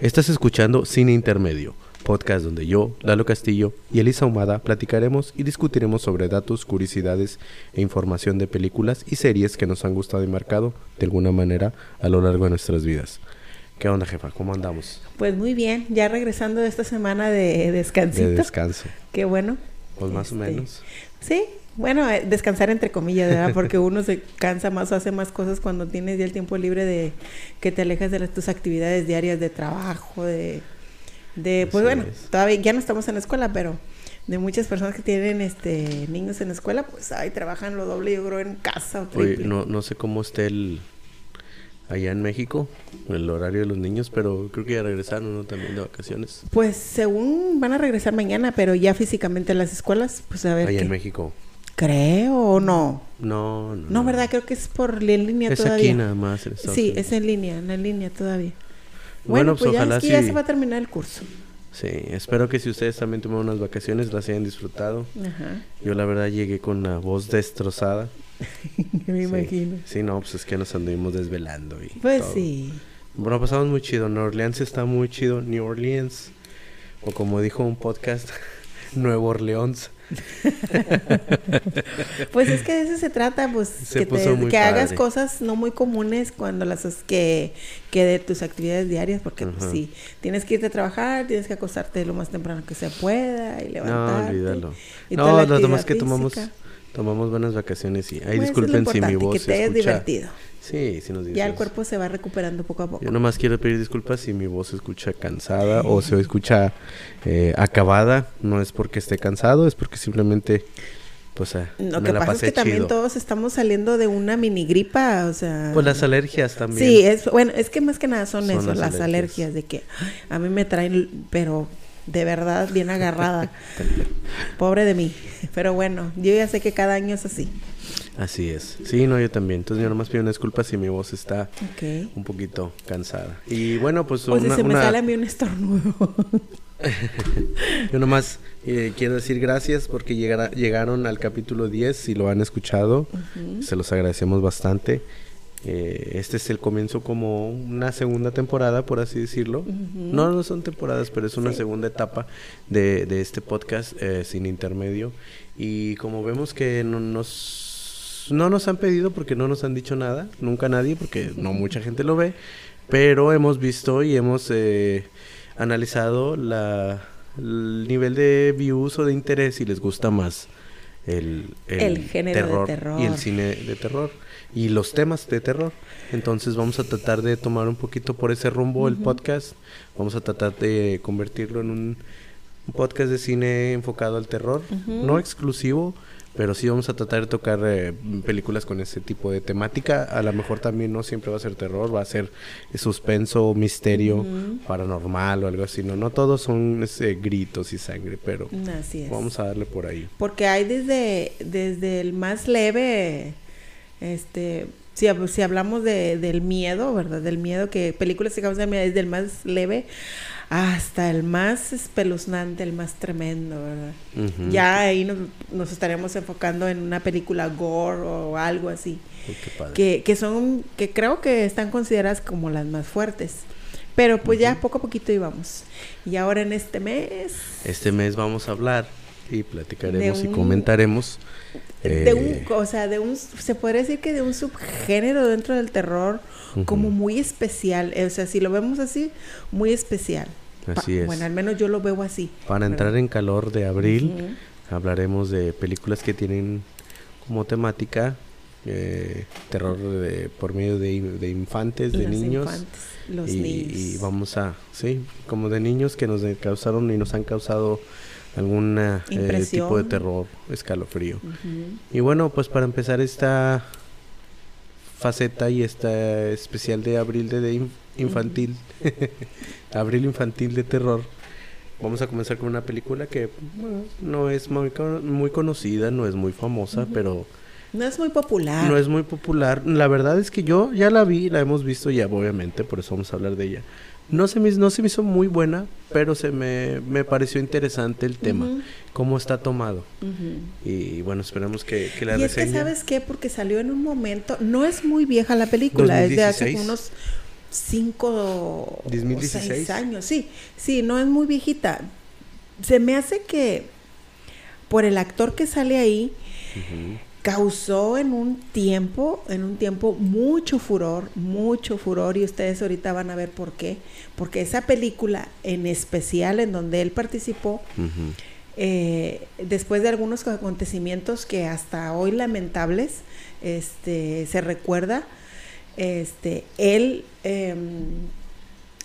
Estás escuchando Cine Intermedio, podcast donde yo, Lalo Castillo y Elisa Humada platicaremos y discutiremos sobre datos, curiosidades e información de películas y series que nos han gustado y marcado de alguna manera a lo largo de nuestras vidas. ¿Qué onda, jefa? ¿Cómo andamos? Pues muy bien, ya regresando de esta semana de descansito. De descanso. Qué bueno. Pues más o Este, menos. Sí, bueno, eh, descansar entre comillas, ¿verdad? Porque uno se cansa más o hace más cosas cuando tienes ya el tiempo libre de que te alejas de las, tus actividades diarias de trabajo, de, de pues Así bueno, es. todavía ya no estamos en la escuela, pero de muchas personas que tienen este niños en la escuela, pues ay, trabajan lo doble, yo creo, en casa o Oye, no, no sé cómo esté el allá en México, el horario de los niños, pero creo que ya regresaron, ¿no? También de vacaciones. Pues según van a regresar mañana, pero ya físicamente a las escuelas, pues a ver Allá qué. en México. Creo o no. No, no. No, ¿verdad? Creo que es por en línea Es todavía. aquí nada más. Estados Sí, es en línea, en línea todavía. Bueno, Bueno, pues pues, ya, ojalá es que ya sí. se va a terminar el curso. Sí, espero que si ustedes también tomaron unas vacaciones las hayan disfrutado. Ajá, Yo la verdad llegué con la voz destrozada. me Sí. imagino. Sí, no, pues es que nos anduvimos desvelando y Pues todo. sí. Bueno, pasamos muy chido. New Orleans está muy chido. New Orleans. O como dijo un podcast, Nuevo Orleans. Pues es que de eso se trata, pues Se que, te- que hagas cosas no muy comunes cuando las que, que de tus actividades diarias, porque pues sí, tienes que irte a trabajar, tienes que acostarte lo más temprano que se pueda y No, levantarte. olvídalo. y No, demás actividad que tomamos. Tomamos buenas vacaciones y ahí Pues, es disculpen si mi voz que se te escucha. divertido. Sí, sí nos Ya el cuerpo se va recuperando poco a poco. Yo nomás quiero pedir disculpas si mi voz se escucha cansada o se escucha eh, acabada. No es porque esté cansado, es porque simplemente, pues, eh, Lo que la pasa es que también chido. todos estamos saliendo de una mini gripa, o sea... Pues las alergias también. Sí, es, bueno, es que más que nada son, Son eso, las las, alergias. alergias. de que a mí me traen, pero de verdad bien agarrada. Pobre de mí. Pero bueno, yo ya sé que cada año es así. Así es. Sí, no, yo también. Entonces yo nomás pido una disculpa si mi voz está un poquito cansada. Y bueno, pues O si una- se me una- sale a mí un estornudo. yo nomás eh, quiero decir gracias porque llegara- llegaron al capítulo 10, si lo han escuchado. Se los agradecemos bastante. Eh, este es el comienzo como una segunda temporada, por así decirlo. No, no son temporadas, pero es una Sí. segunda etapa de, de este podcast eh, sin intermedio. Y como vemos que no nos, no nos han pedido porque no nos han dicho nada, nunca nadie, porque no mucha gente lo ve, pero hemos visto y hemos eh, analizado la, el nivel de views o de interés si les gusta más el, El género de terror. y el cine de terror y los temas de terror. Entonces vamos a tratar de tomar un poquito por ese rumbo el podcast. Vamos a tratar de convertirlo en un, un podcast de cine enfocado al terror, no exclusivo, pero sí vamos a tratar de tocar eh, películas con ese tipo de temática. A lo mejor también no siempre va a ser terror, va a ser suspenso, misterio, paranormal o algo así. No, no todos son ese, gritos y sangre, pero Así es. vamos a darle por ahí. Porque hay desde, desde el más leve, este, si, si hablamos de, del miedo, ¿verdad? Del miedo, que películas que causan miedo, desde el más leve hasta el más espeluznante, el más tremendo, ¿verdad? Ujú. Ya ahí nos, nos estaremos enfocando en una película gore o algo así. Oh, qué padre. Que, que son, que creo que están consideradas como las más fuertes. Pero pues ya poco a poquito íbamos. Y ahora en este mes Este mes vamos a hablar y platicaremos De y un- comentaremos. De eh, un, o sea, de un, se podría decir que de un subgénero dentro del terror como muy especial, eh, o sea, si lo vemos así, muy especial. Pa- Así es. Bueno, al menos yo lo veo así. Para entrar en calor de abril, hablaremos de películas que tienen como temática eh, terror de- por medio de, de infantes, de Los niños. infantes, los y, niños. y vamos a, sí, como de niños que nos causaron y nos han causado algún eh, tipo de terror, escalofrío. Y bueno, pues para empezar esta faceta y esta especial de abril de, de in- infantil, abril infantil de terror, vamos a comenzar con una película que bueno, no es muy, muy conocida, no es muy famosa, pero No es muy popular. no es muy popular. La verdad es que yo ya la vi, la hemos visto ya, obviamente, por eso vamos a hablar de ella. No se me, no se me hizo muy buena, pero se me, me pareció interesante el tema, cómo está tomado. Y bueno, esperemos que, que la y es que, reseña. ¿sabes qué? Porque salió en un momento, no es muy vieja la película, es de hace 2016. unos cinco 2016. o seis años. Sí, sí, no es muy viejita. Se me hace que por el actor que sale ahí. Causó en un tiempo, en un tiempo mucho furor, mucho furor y ustedes ahorita van a ver por qué, porque esa película en especial en donde él participó, eh, después de algunos acontecimientos que hasta hoy lamentables, este, se recuerda, este, él em,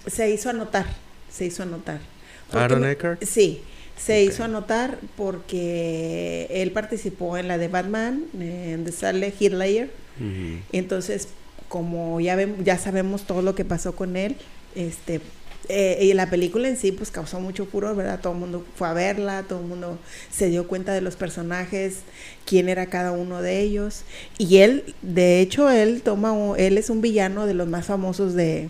se hizo anotar, se hizo anotar. Porque Aaron Eckhart. Sí, se hizo anotar porque él participó en la de Batman, en The sale. Ujú. Entonces, como ya ya sabemos todo lo que pasó con él, este eh, y la película en sí pues causó mucho furor, ¿verdad? Todo el mundo fue a verla, todo el mundo se dio cuenta de los personajes, quién era cada uno de ellos. Y él, de hecho, él toma él es un villano de los más famosos de,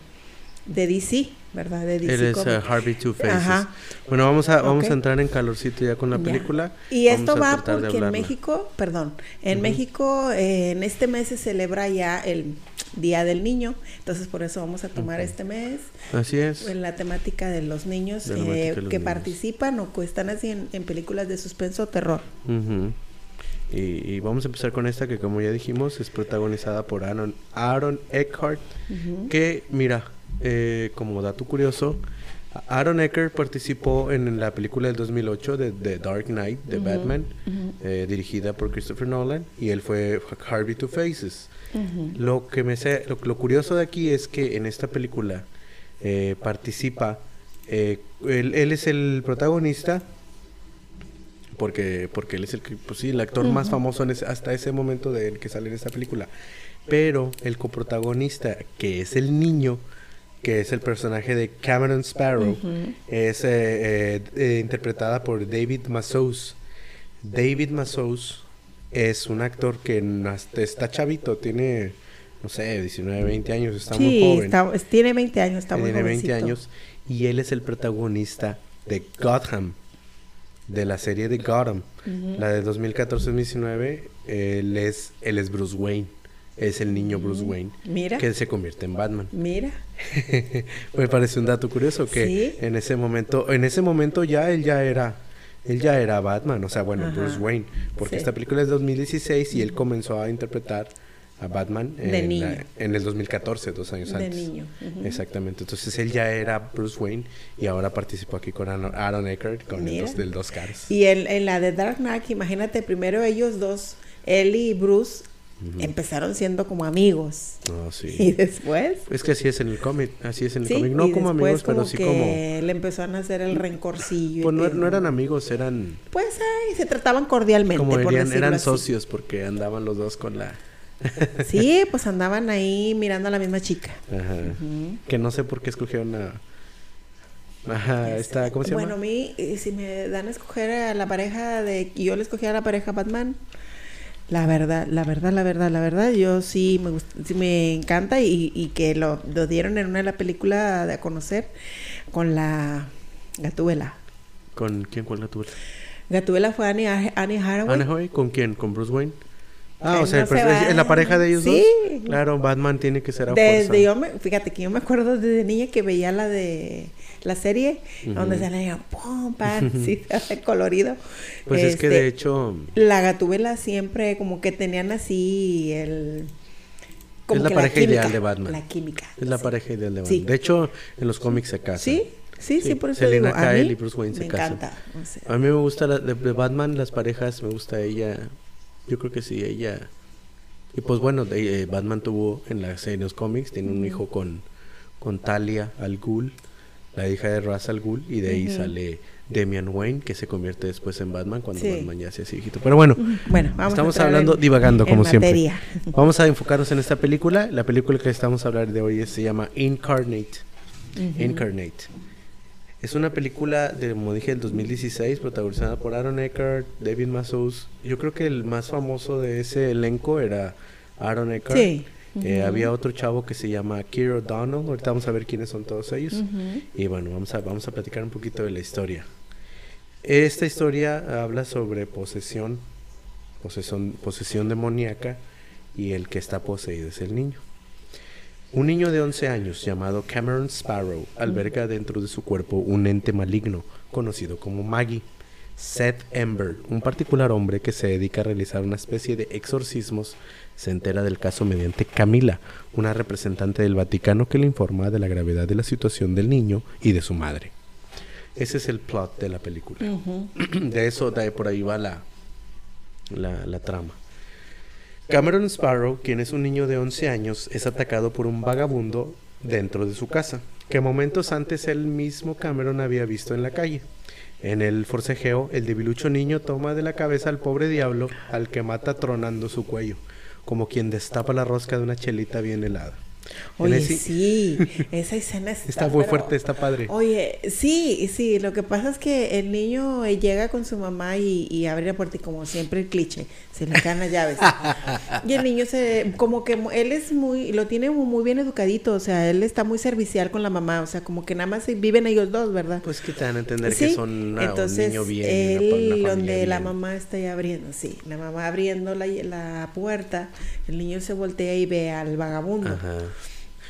de DC, ¿verdad? De DC Él es Comics. uh, Harvey Two Faces. Ajá. Bueno, vamos a, vamos Ok. a entrar en calorcito ya con la Ya. película. Y esto va porque en. México, perdón, en Ujú. México eh, en este mes se celebra ya el Día del Niño, entonces por eso vamos a tomar Ujú. este mes Así es. en la temática de los niños De eh, de los que niños. participan o que están así en, en películas de suspenso o terror. Ujú. y, y vamos a empezar con esta que como ya dijimos es protagonizada por Aaron, Aaron Eckhart. Ujú. Que mira, eh, como dato curioso, Aaron Eckhart participó en la película del 2008 de The Dark Knight de Batman, eh, dirigida por Christopher Nolan, y él fue Harvey Two Faces. Lo que me sé- lo, lo curioso de aquí es que en esta película eh, participa, eh, él, él es el protagonista, porque, porque él es el que, pues sí, el actor más famoso en ese- hasta ese momento de el que sale en esta película. Pero el coprotagonista, que es el niño, que es el personaje de Cameron Sparrow, Ujú. es eh, eh, eh, interpretada por David Mazouz. David Mazouz es un actor que está chavito, tiene, no sé, 19, 20 años, está muy Sí, joven. está- es- tiene 20 años, está muy tiene 20 jovencito. años y él es el protagonista de Gotham, de la serie de Gotham, Ujú. la de 2014-2019. Él es, él es Bruce Wayne, es el niño Bruce Wayne, Mira, que se convierte en Batman. mira. Me parece un dato curioso que Sí. en ese momento, en ese momento ya él ya era, él ya era Batman, o sea, bueno, Ajá. Bruce Wayne, porque Sí. esta película es 2016 y él comenzó a interpretar a Batman De en, niño. la- en el 2014, dos años De antes. niño. Exactamente, entonces él ya era Bruce Wayne y ahora participó aquí con Aaron, Eckhart con el dos, del dos caras. Y en, en la de Dark Knight, imagínate, primero ellos dos, él y Bruce, empezaron siendo como amigos. No, sí. Y después... Es que así es en el cómic, así es en el Sí, cómic, no como amigos, pero sí que como... le empezó a nacer el rencorcillo. y Pues no, que- no eran amigos, eran Pues ay, se trataban cordialmente, como por eran así. socios porque andaban los dos con la... Sí, pues andaban ahí mirando a la misma chica. Ajá. Que no sé por qué escogieron a... Ajá, esta, ¿cómo se Bueno, a llama? mí, eh, si me dan a escoger a la pareja de... Yo le escogí a la pareja Batman. La verdad, la verdad, la verdad, la verdad, yo sí me, gust- sí me encanta y, y que lo, lo dieron en una de las películas de a conocer con la Gatúbela. ¿Con quién? ¿Cuál la tuve? Gatúbela fue Annie, Annie Hathaway. ¿Anne Hathaway? ¿Con quién? ¿Con Bruce Wayne? Ah, Ay, o sea, no el se perso- va. ¿es la pareja de ellos Sí. dos. Claro, Batman tiene que ser a Desde fuerza. yo me, fíjate que yo me acuerdo desde niña que veía la de la serie donde Ujú. salía pum pam, sí, colorido. Pues es que Este, de hecho la gatubela siempre como que tenían así el Es la que pareja química, ideal de Batman. La química. es la sí. pareja ideal de Batman. Sí. De hecho, en los cómics se casan. Sí, sí, sí, Sí, por eso Selena digo, a Kyle mí y Bruce Wayne se me casan. encanta. o sea, A mí me gusta la, de, de Batman, las parejas, me gusta ella. Yo creo que sí, ella. Y pues bueno, de- eh, Batman tuvo en la serie de los cómics, tiene un hijo con, con Talia al Ghul, la hija de Ra's al Ghul, y de ahí sale Damian Wayne, que se convierte después en Batman cuando Sí. Batman ya se hace viejito. Pero bueno, bueno, vamos estamos hablando, en- divagando como siempre. Vamos a enfocarnos en esta película. La película que estamos a hablar de hoy es- se llama Incarnate. Incarnate. Es una película, de, como dije, del 2016, protagonizada por Aaron Eckhart, David Mazouz. Yo creo que el más famoso de ese elenco era Aaron Eckhart. Sí. Eh. Había otro chavo que se llama Keir O'Donnell. Ahorita vamos a ver quiénes son todos ellos. Y bueno, vamos a, vamos a platicar un poquito de la historia. Esta historia habla sobre posesión, posesión, posesión demoníaca y el que está poseído es el niño. Un niño de 11 años llamado Cameron Sparrow alberga dentro de su cuerpo un ente maligno conocido como Maggie. Seth Ember, un particular hombre que se dedica a realizar una especie de exorcismos, se entera del caso mediante Camila, una representante del Vaticano que le informa de la gravedad de la situación del niño y de su madre. Ese es el plot de la película. De eso, de por ahí va la, la, la trama. Cameron Sparrow, quien es un niño de 11 años, es atacado por un vagabundo dentro de su casa, que momentos antes él mismo Cameron había visto en la calle. En el forcejeo, el debilucho niño toma de la cabeza al pobre diablo, al que mata tronando su cuello, como quien destapa la rosca de una chelita bien helada. Oye, ese- sí, esa escena está, Está muy pero- fuerte, está padre. Oye, sí, sí, lo que pasa es que el niño eh, llega con su mamá y, y abre la puerta y como siempre el cliché, se le caen las llaves. y el niño se, como que él es muy, lo tiene muy, bien educadito, o sea, él está muy servicial con la mamá, o sea, como que nada más viven ellos dos, ¿verdad? Pues que te dan a entender Sí, que son una- entonces un niño bien. él, una, una donde la mamá está ahí abriendo, sí, la mamá abriendo la, la puerta, el niño se voltea y ve al vagabundo. Ajá.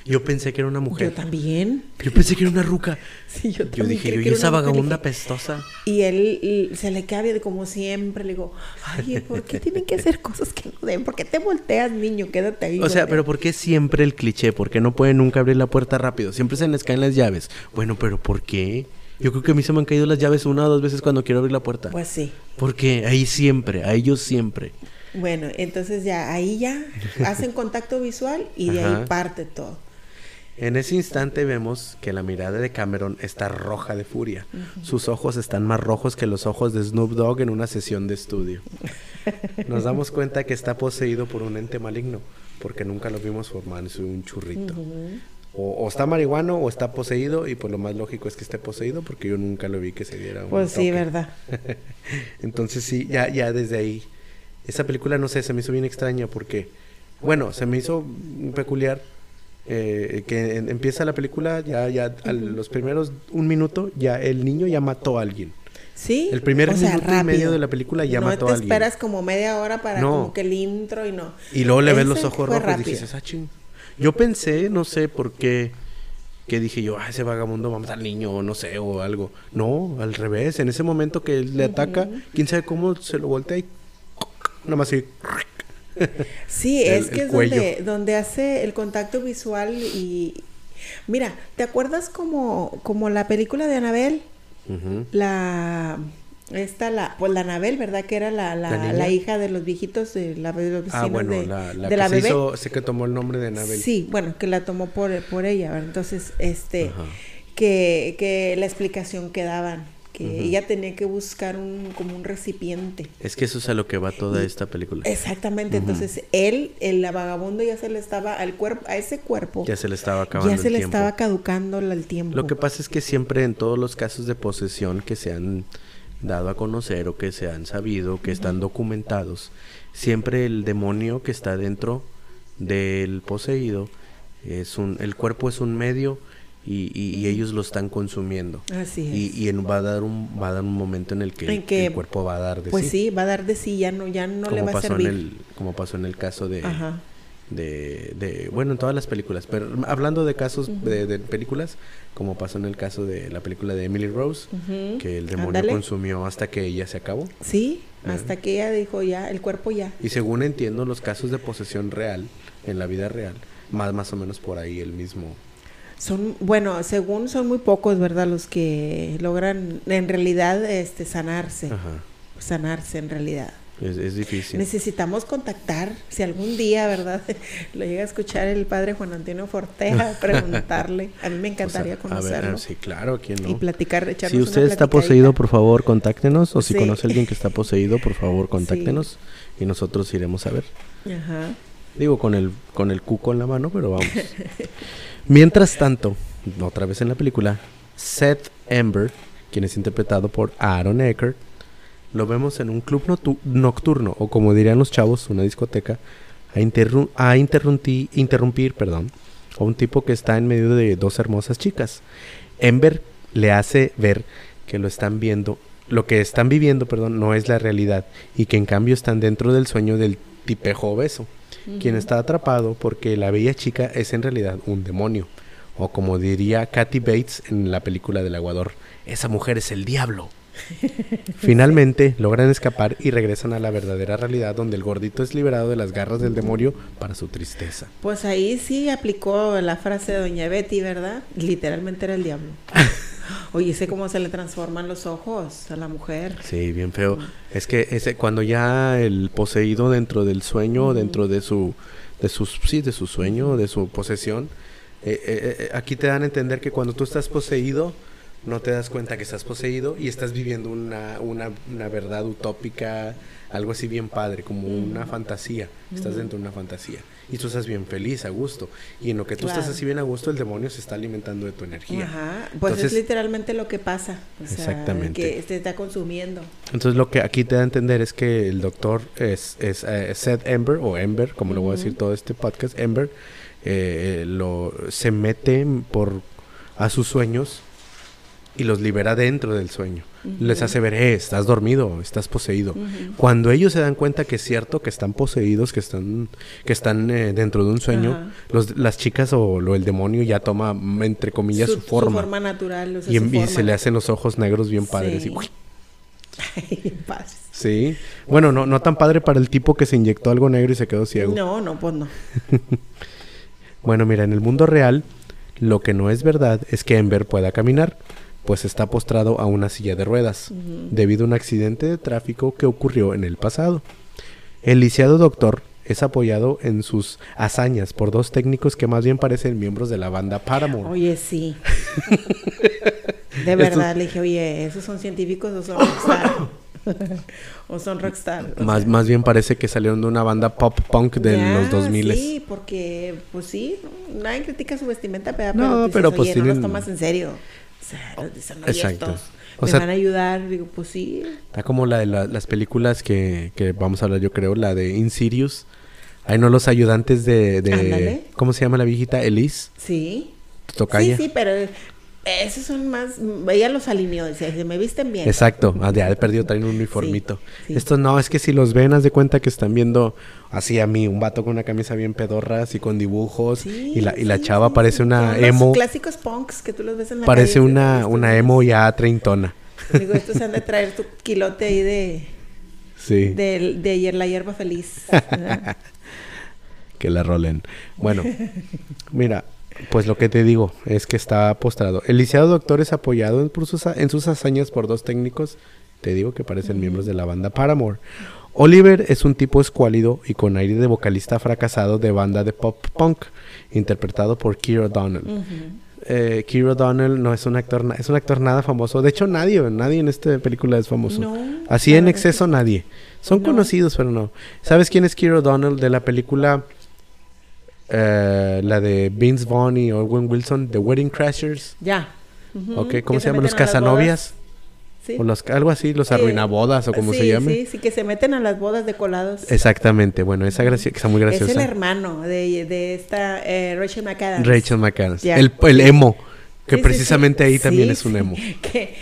Yo pensé que era una mujer. Yo también. Yo pensé que era una ruca. Sí, yo Yo también dije, yo, que ¿y era esa una mujer?" vagabunda Dije, pestosa? Y él y se le cae como siempre. Le digo, ay, ¿por qué tienen que hacer cosas que no deben? ¿Por qué te volteas, niño? Quédate ahí. O sea, voltea". pero ¿por qué siempre el cliché? ¿Por qué no pueden nunca abrir la puerta rápido? Siempre se les caen las llaves. Bueno, pero ¿por qué? Yo creo que a mí se me han caído las llaves una o dos veces cuando quiero abrir la puerta. Pues sí. ¿Por qué? Ahí siempre, a ellos siempre. Bueno, entonces ya, ahí ya hacen contacto visual y de ahí parte todo. En ese instante vemos que la mirada de Cameron está roja de furia. Sus ojos están más rojos que los ojos de Snoop Dogg en una sesión de estudio. Nos damos cuenta que está poseído por un ente maligno, porque nunca lo vimos formarse un churrito. o, o está marihuano o está poseído, y pues lo más lógico es que esté poseído, porque yo nunca lo vi que se diera un Pues sí. ¿verdad? Entonces sí, ya, ya desde ahí. Esa película, no sé, se me hizo bien extraña porque, bueno, se me hizo peculiar eh, que en- empieza la película, ya, ya a los primeros un minuto, ya el niño ya mató a alguien. Sí. El primer o sea, minuto y medio de la película ya no mató te a alguien. esperas como media hora para No. como que el intro y no. Y luego le ves los ojos rojos y dices, ah, ching. Yo pensé, no sé por qué, que dije yo, ah, ese vagabundo va a matar al niño, o no sé, o algo. No, al revés, en ese momento que él le ataca, quién sabe cómo se lo voltea y nada más así. Sí, el- es que es donde, donde hace el contacto visual y... Mira, ¿te acuerdas como, como la película de Anabel? La... Esta, la, pues la Anabel, ¿verdad? Que era la, la, ¿La niña? la hija de los viejitos, de, la, de los Ah, bueno, de, la, la de que la se bebé. hizo, sé que tomó el nombre de Anabel. Sí, bueno, que la tomó por, por ella, ¿verdad? Entonces, este, Ajá. que, que la explicación que daban, que ella tenía que buscar un, como un recipiente. Es que eso es a lo que va toda Y- esta película. Exactamente, entonces él, el vagabundo ya se le estaba, al cuerpo, a ese cuerpo, Ya se le estaba acabando ya se el le tiempo. estaba caducando el tiempo. Lo que pasa es que siempre en todos los casos de posesión que se han dado a conocer o que se han sabido, que están documentados, siempre el demonio que está dentro del poseído es un, el cuerpo es un medio y, y- y ellos lo están consumiendo. Así es. Y, y en- va a dar un va a dar un momento en el que, En que, el cuerpo va a dar de pues sí. sí, va a dar de sí, ya no, ya no le va a pasó servir. en el como pasó en el caso de Ajá. de, de bueno en todas las películas pero hablando de casos de, de películas como pasó en el caso de la película de Emily Rose que el demonio consumió hasta que ella se acabó Sí, hasta que ella dijo ya, el cuerpo ya. y según entiendo los casos de posesión real en la vida real más más o menos por ahí el mismo Son, bueno, según son muy pocos, ¿verdad? Los que logran en realidad este sanarse, ajá sanarse en realidad. es, es difícil Necesitamos contactar, si algún día, ¿verdad? Lo llega a escuchar el padre Juan Antonio Fortea, preguntarle. A mí me encantaría Pues, a- a ver, conocerlo. sí claro quién no Y platicar, Si una usted está poseído, por favor, contáctenos. O si Sí. conoce a alguien que está poseído, por favor, contáctenos. Y nosotros iremos a ver. Ajá. Digo, con el, con el cuco en la mano, pero vamos. Mientras tanto, otra vez en la película, Seth Ember, quien es interpretado por Aaron Eckert, lo vemos en un club nocturno, o como dirían los chavos, una discoteca, a, a interrumpi- interrumpir perdón, a un tipo que está en medio de dos hermosas chicas. Ember le hace ver que lo están viendo, lo que están viviendo, perdón, no es la realidad, y que en cambio están dentro del sueño del tipejo obeso. Quien está atrapado porque la bella chica es en realidad un demonio. O como diría Kathy Bates en la película del aguador, esa mujer es el diablo. Finalmente logran escapar y regresan a la verdadera realidad donde el gordito es liberado de las garras del demonio para su tristeza. Pues ahí sí aplicó la frase de Doña Betty, ¿verdad? Literalmente era el diablo. Oye, sé cómo se le transforman los ojos a la mujer. Sí, bien feo. Es que ese, cuando ya el poseído dentro del sueño, dentro de su, de sus, sí, de su sueño, de su posesión, eh, eh, eh, aquí te dan a entender que cuando tú estás poseído, no te das cuenta que estás poseído y estás viviendo una, una, una verdad utópica, algo así bien padre, como una fantasía. Estás dentro de una fantasía. Y tú estás bien feliz, a gusto. Y en lo que tú estás así bien a gusto, el demonio se está alimentando de tu energía. Ajá. Pues es literalmente lo que pasa. exactamente. Que te está consumiendo. Entonces lo que aquí te da a entender es que el doctor es, es eh, Seth Ember, o Ember, como lo voy a decir todo este podcast, Ember, eh, lo, se mete por a sus sueños y los libera dentro del sueño. Les hace ver, eh, estás dormido, estás poseído. Cuando ellos se dan cuenta que es cierto que están poseídos, que están, que están eh, dentro de un sueño, los, las chicas o lo, el demonio ya toma, entre comillas, su, forma. Su forma natural. y, se le hacen los ojos negros bien padres. Sí. sí. Bueno, no, no tan padre para el tipo que se inyectó algo negro y se quedó ciego. No, no, pues no. bueno, mira, en el mundo real, lo que no es verdad es que Ember pueda caminar pues está postrado a una silla de ruedas, debido a un accidente de tráfico que ocurrió en el pasado. El lisiado doctor es apoyado en sus hazañas por dos técnicos que más bien parecen miembros de la banda Paramore. Oye, sí. de verdad, le dije, oye, ¿esos son científicos o son rockstar? o son rockstar. más, más bien parece que salieron de una banda pop punk de los 2000. Sí, porque, pues sí, nadie critica su vestimenta, pero, no, pero pues, oye, no los tomas en serio. Exacto. O sea, van a ayudar, digo, pues sí. Está como la de las películas que, que vamos a hablar, yo creo, la de Insidious. Hay no los ayudantes de, de ¿cómo se llama la viejita? Elise. Sí. Sí, sí, pero esos son más. Ella los alineó, dice, me visten bien. Exacto, ah, de perdido traen un uniformito. Estos no, es que si los ven, haz de cuenta que están viendo así a mí, un vato con una camisa bien pedorra, así con dibujos. y la, y la chava parece una emo. Los clásicos punks que tú los ves en la Parece una, una emo ya treintona. Digo, estos han de traer tu quilote ahí de. Sí. De, de ayer, la hierba feliz. que la rolen. Bueno, mira, pues lo que te digo es que está postrado. El lisiado doctor es apoyado en, sus, en sus hazañas por dos técnicos, te digo que parecen miembros de la banda Paramore. Oliver es un tipo escuálido y con aire de vocalista fracasado de banda de pop punk, interpretado por Keira O'Donnell. Eh, O'Donnell no es un actor, es un actor nada famoso. De hecho, nadie, nadie en esta película es famoso. Así en exceso nadie. Son conocidos, pero no. ¿Sabes quién es Keira O'Donnell de la película eh, la de Vince Vaughn y Owen Wilson, The Wedding Crashers. Ya. ¿cómo se, llaman? Los casanovias. O los, algo así, los arruinabodas o como se llame. Sí, sí, que se meten a las bodas de colados. Exactamente, bueno, esa gracia, está muy graciosa. Es el hermano de, de esta eh, Rachel McAdams. Rachel McAdams. El, el, emo, que precisamente ahí también es un emo. Que,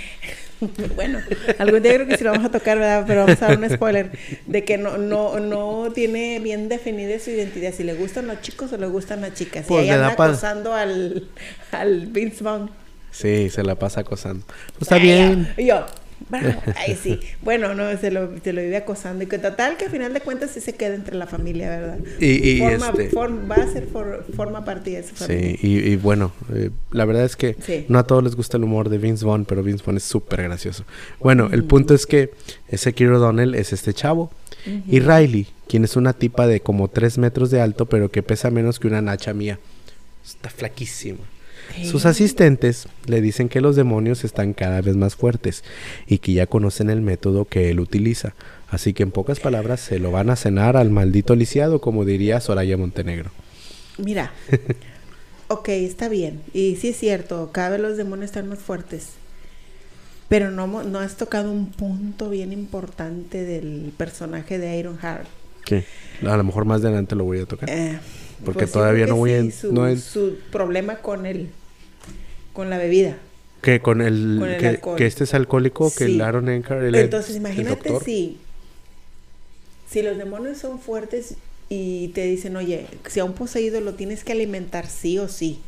bueno, algún día creo que sí lo vamos a tocar, ¿verdad? Pero vamos a dar un spoiler de que no, no, no tiene bien definida su identidad, si le gustan los chicos o le gustan las chicas. Pues y anda acosando al, al Vince Vaughn. Sí, se la pasa acosando. Pues está bien. yo, Ahí sí. Bueno, no, se lo, se lo vive acosando. Y que total, que al final de cuentas sí se queda entre la familia, ¿verdad? Y, forma, este va a ser forma parte de su familia. Sí, y, bueno, eh, la verdad es que no a todos les gusta el humor de Vince Vaughn, pero Vince Vaughn es súper gracioso. Bueno, el punto es que ese Kiro Donnell es este chavo. Y Riley, quien es una tipa de como 3 metros de alto, pero que pesa menos que una nacha mía. Está flaquísima. Sus asistentes le dicen que los demonios están cada vez más fuertes y que ya conocen el método que él utiliza. Así que en pocas palabras se lo van a cenar al maldito lisiado, como diría Soraya Montenegro. Mira, ok, está bien. Y sí es cierto, cada vez los demonios están más fuertes. Pero no, no has tocado un punto bien importante del personaje de Ironheart. ¿Qué? A lo mejor más adelante lo voy a tocar. Eh, porque pues todavía no voy a... Su, su problema con él con la bebida. Que con el, que, este es alcohólico, que el Aaron Eckhart, Entonces imagínate si si los demonios son fuertes y te dicen, oye, si a un poseído lo tienes que alimentar sí o sí.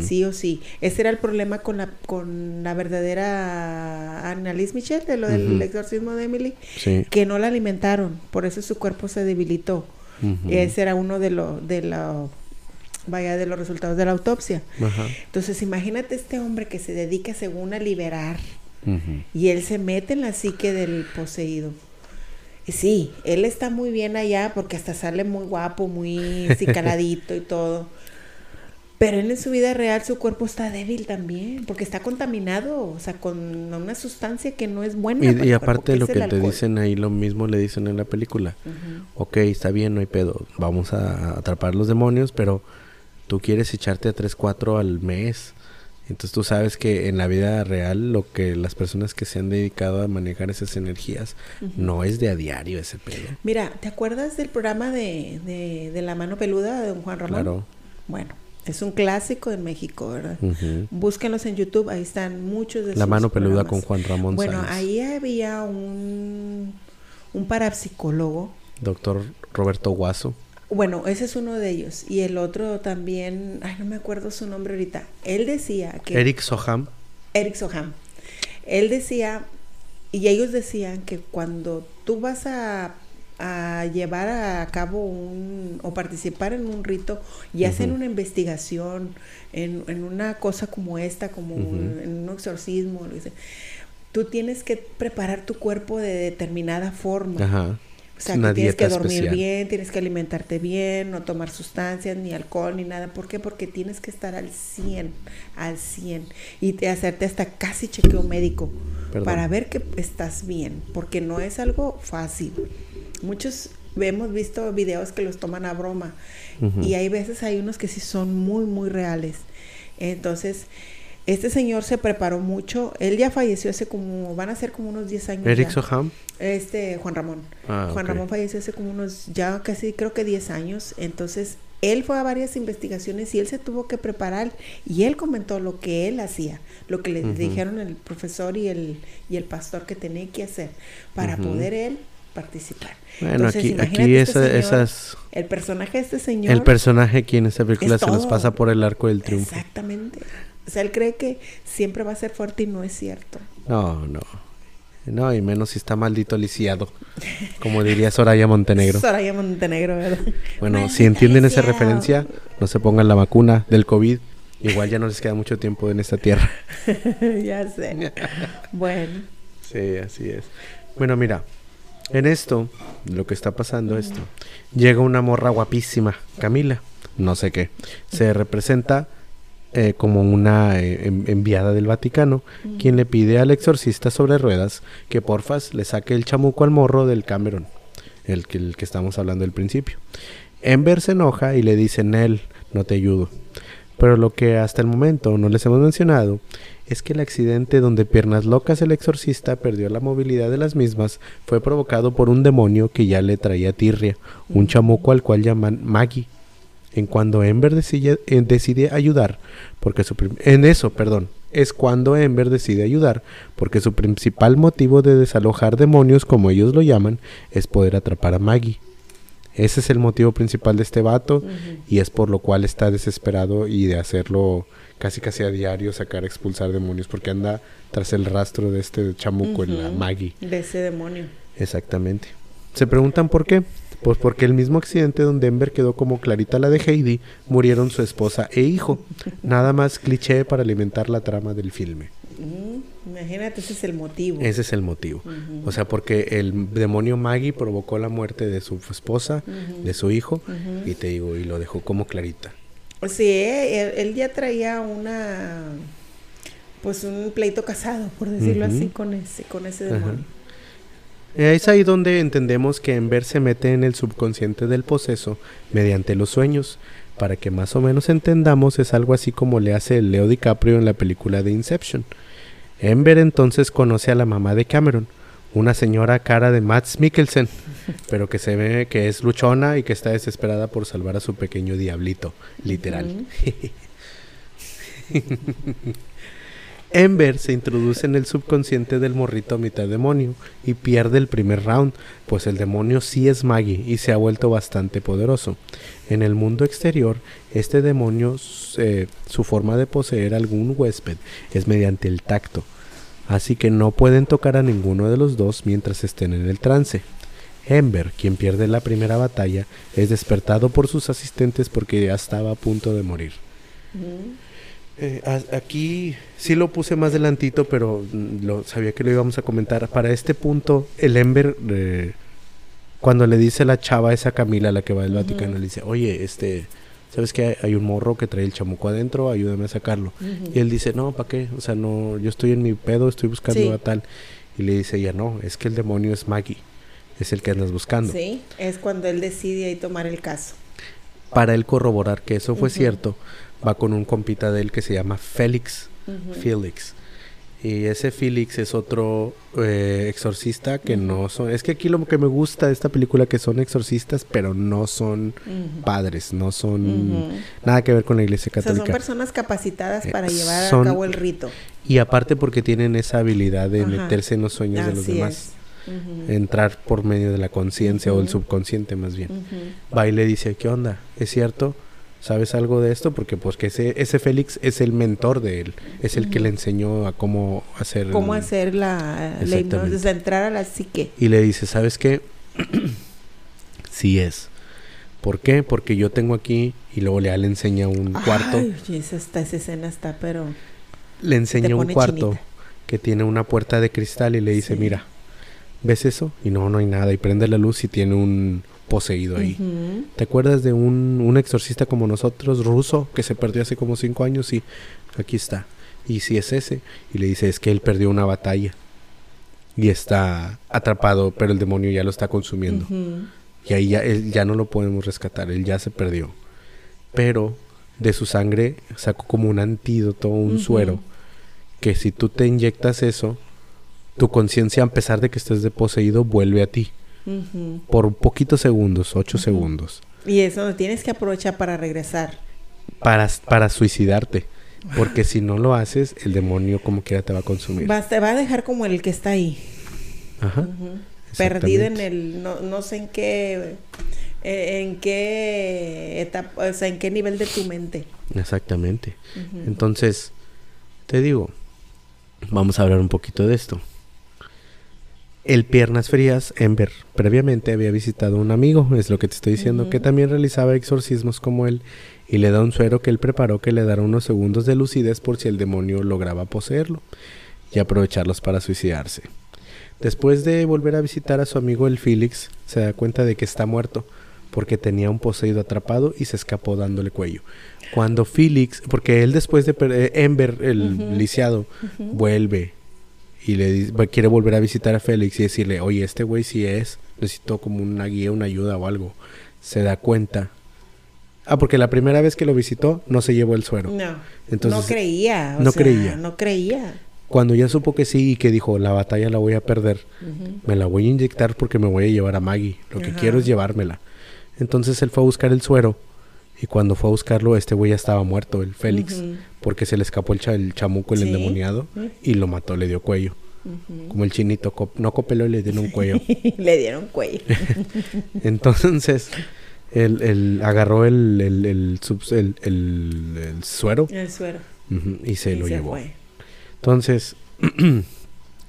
Sí o sí. Ese era el problema con la, con la verdadera Annalise Michel, de lo del exorcismo de Emily, que no la alimentaron, por eso su cuerpo se debilitó. Ese era uno de los, de la, vaya, de los resultados de la autopsia. Entonces, imagínate este hombre que se dedica según a liberar y él se mete en la psique del poseído. Y sí, él está muy bien allá porque hasta sale muy guapo, muy cicaladito y todo. Pero él en su vida real su cuerpo está débil también, porque está contaminado, o sea, con una sustancia que no es buena. Y, aparte de lo que te dicen ahí, lo mismo le dicen en la película. Ok, está bien, no hay pedo, vamos a atrapar los demonios, pero tú quieres echarte a 3, 4 al mes. Entonces tú sabes que en la vida real lo que las personas que se han dedicado a manejar esas energías no es de a diario ese pedo. Mira, ¿te acuerdas del programa de, de, de La Mano Peluda de don Juan Ramón? Claro. Bueno, es un clásico en México, ¿verdad? Búsquenlos en YouTube, ahí están muchos de La mano peluda con Juan Ramón Bueno, ahí había un, un parapsicólogo. Doctor Roberto Guaso. Bueno, ese es uno de ellos. Y el otro también, ay, no me acuerdo su nombre ahorita. Él decía que... Eric Soham. Eric Soham. Él decía, y ellos decían que cuando tú vas a a llevar a cabo un o participar en un rito y hacer una investigación en, en, una cosa como esta, como en un exorcismo, tú tienes que preparar tu cuerpo de determinada forma. O sea, que tienes que dormir bien, tienes que alimentarte bien, no tomar sustancias, ni alcohol, ni nada. ¿Por qué? Porque tienes que estar al 100, al 100. Y hacerte hasta casi chequeo médico para ver que estás bien. Porque no es algo fácil. Muchos hemos visto videos que los toman a broma y hay veces hay unos que sí son muy, muy reales. Entonces, este señor se preparó mucho. Él ya falleció hace como, van a ser como unos 10 años. ¿Eric Soham? Este, Juan Ramón. Ah, Juan Ramón falleció hace como unos, ya casi creo que 10 años. Entonces, él fue a varias investigaciones y él se tuvo que preparar y él comentó lo que él hacía, lo que le dijeron el profesor y el, y el pastor que tenía que hacer para poder él participar. Bueno, aquí, aquí este esas... El personaje de este señor... El personaje aquí en esta película se nos pasa por el arco del triunfo. Exactamente. O sea, él cree que siempre va a ser fuerte y no es cierto. No, no. No, y menos si está maldito lisiado. Como diría Soraya Montenegro. Soraya Montenegro, ¿verdad? Bueno, si entienden esa referencia, no se pongan la vacuna del COVID. Igual ya no les queda mucho tiempo en esta tierra. ya sé. bueno. Sí, así es. Bueno, mira, en esto, lo que está pasando esto, llega una morra guapísima, Camila, no sé qué, se representa eh, como una eh, enviada del Vaticano, quien le pide al exorcista sobre ruedas que porfas le saque el chamuco al morro del Cameron, el que, el que estamos hablando al principio. Ember se enoja y le dice, Nel, no te ayudo. Pero lo que hasta el momento no les hemos mencionado es que el accidente donde Piernas Locas el exorcista perdió la movilidad de las mismas fue provocado por un demonio que ya le traía tirria, un chamuco al cual llaman Maggie. En cuando Ember decide, eh, decide ayudar, porque su en eso, perdón, es cuando Ember decide ayudar, porque su principal motivo de desalojar demonios, como ellos lo llaman, es poder atrapar a Maggie. Ese es el motivo principal de este vato y es por lo cual está desesperado y de hacerlo casi casi a diario sacar, expulsar demonios, porque anda tras el rastro de este chamuco en la Maggie. De ese demonio. Exactamente. ¿Se preguntan por qué? Pues porque el mismo accidente donde Ember quedó como clarita la de Heidi, murieron su esposa e hijo. Nada más cliché para alimentar la trama del filme. Imagínate, ese es el motivo. Ese es el motivo. O sea, porque el demonio Maggie provocó la muerte de su esposa, de su hijo, y te digo, y lo dejó como clarita. Sí, él, ya traía una, pues un pleito casado, por decirlo así, con ese, con ese demonio. Es ahí donde entendemos que Ember se mete en el subconsciente del poseso mediante los sueños. Para que más o menos entendamos, es algo así como le hace Leo DiCaprio en la película de Inception. Ember entonces conoce a la mamá de Cameron, una señora cara de Matt Mikkelsen, pero que se ve que es luchona y que está desesperada por salvar a su pequeño diablito, literal. Ember se introduce en el subconsciente del morrito mitad demonio y pierde el primer round, pues el demonio sí es Maggie y se ha vuelto bastante poderoso. En el mundo exterior, este demonio, eh, su forma de poseer algún huésped es mediante el tacto, así que no pueden tocar a ninguno de los dos mientras estén en el trance. Ember, quien pierde la primera batalla, es despertado por sus asistentes porque ya estaba a punto de morir. Eh, aquí sí lo puse más delantito, pero mm, lo, sabía que lo íbamos a comentar. Para este punto, el Ember, eh, cuando le dice la chava esa Camila, la que va del Vaticano, le dice, oye, este, ¿sabes que hay, un morro que trae el chamuco adentro? Ayúdame a sacarlo. Y él dice, no, ¿para qué? O sea, no, yo estoy en mi pedo, estoy buscando a tal. Y le dice ya no, es que el demonio es Maggie, es el que andas buscando. Sí, es cuando él decide ahí tomar el caso. Para él corroborar que eso fue cierto, va con un compita de él que se llama Félix. Félix. Y ese Félix es otro eh, exorcista que no son... Es que aquí lo que me gusta de esta película que son exorcistas, pero no son padres, no son nada que ver con la iglesia católica. son personas capacitadas eh, para llevar a cabo el rito. Y aparte porque tienen esa habilidad de meterse en los sueños de los demás. Entrar por medio de la conciencia o el subconsciente más bien. Va y le dice, ¿qué onda? ¿Es cierto? ¿Sabes algo de esto? Porque pues que ese, ese Félix es el mentor de él, es el que le enseñó a cómo hacer... Cómo hacer la, la hipnosis, entrar a la psique. Y le dice, ¿sabes qué? sí es. ¿Por qué? Porque yo tengo aquí y luego le, le enseña un cuarto. Ay, esa, esa escena está, pero... Le enseña un cuarto que tiene una puerta de cristal y le dice, mira, ¿ves eso? Y no, no hay nada. Y prende la luz y tiene un, poseído ahí. ¿Te acuerdas de un, un, exorcista como nosotros, ruso, que se perdió hace como cinco años? Y aquí está. Y si es ese. Y le dice, es que él perdió una batalla. Y está atrapado, pero el demonio ya lo está consumiendo. Y ahí ya, él, ya no lo podemos rescatar, él ya se perdió. Pero de su sangre sacó como un antídoto, un suero, que si tú te inyectas eso, tu conciencia, a pesar de que estés de poseído, vuelve a ti por poquitos segundos, ocho segundos. Y eso tienes que aprovechar para regresar. Para, para suicidarte. Porque si no lo haces, el demonio como quiera te va a consumir. Va, te va a dejar como el que está ahí. Ajá. Perdido en el, no, no sé en qué, eh, en qué etapa, o sea, en qué nivel de tu mente. Exactamente. Entonces, te digo, vamos a hablar un poquito de esto. El Piernas Frías, Ember, previamente había visitado a un amigo, es lo que te estoy diciendo, que también realizaba exorcismos como él y le da un suero que él preparó que le dará unos segundos de lucidez por si el demonio lograba poseerlo y aprovecharlos para suicidarse. Después de volver a visitar a su amigo el Félix, se da cuenta de que está muerto porque tenía un poseído atrapado y se escapó dándole cuello. Cuando Félix, porque él después de eh, Ember, el lisiado, vuelve y le quiere volver a visitar a Félix y decirle, oye, este güey sí es, necesito como una guía, una ayuda o algo. Se da cuenta. Ah, porque la primera vez que lo visitó no se llevó el suero. No. Entonces, no creía. no creía. No creía. Cuando ya supo que sí y que dijo, la batalla la voy a perder, me la voy a inyectar porque me voy a llevar a Maggie. Lo que quiero es llevármela. Entonces él fue a buscar el suero y cuando fue a buscarlo, este güey ya estaba muerto, el Félix, porque se le escapó el, el chamuco, el endemoniado, y lo mató, le dio cuello. Como el chinito, no copeló y le dieron un cuello. le dieron cuello. Entonces, él, agarró el, el, el, suero. El suero. y se lo llevó. Entonces,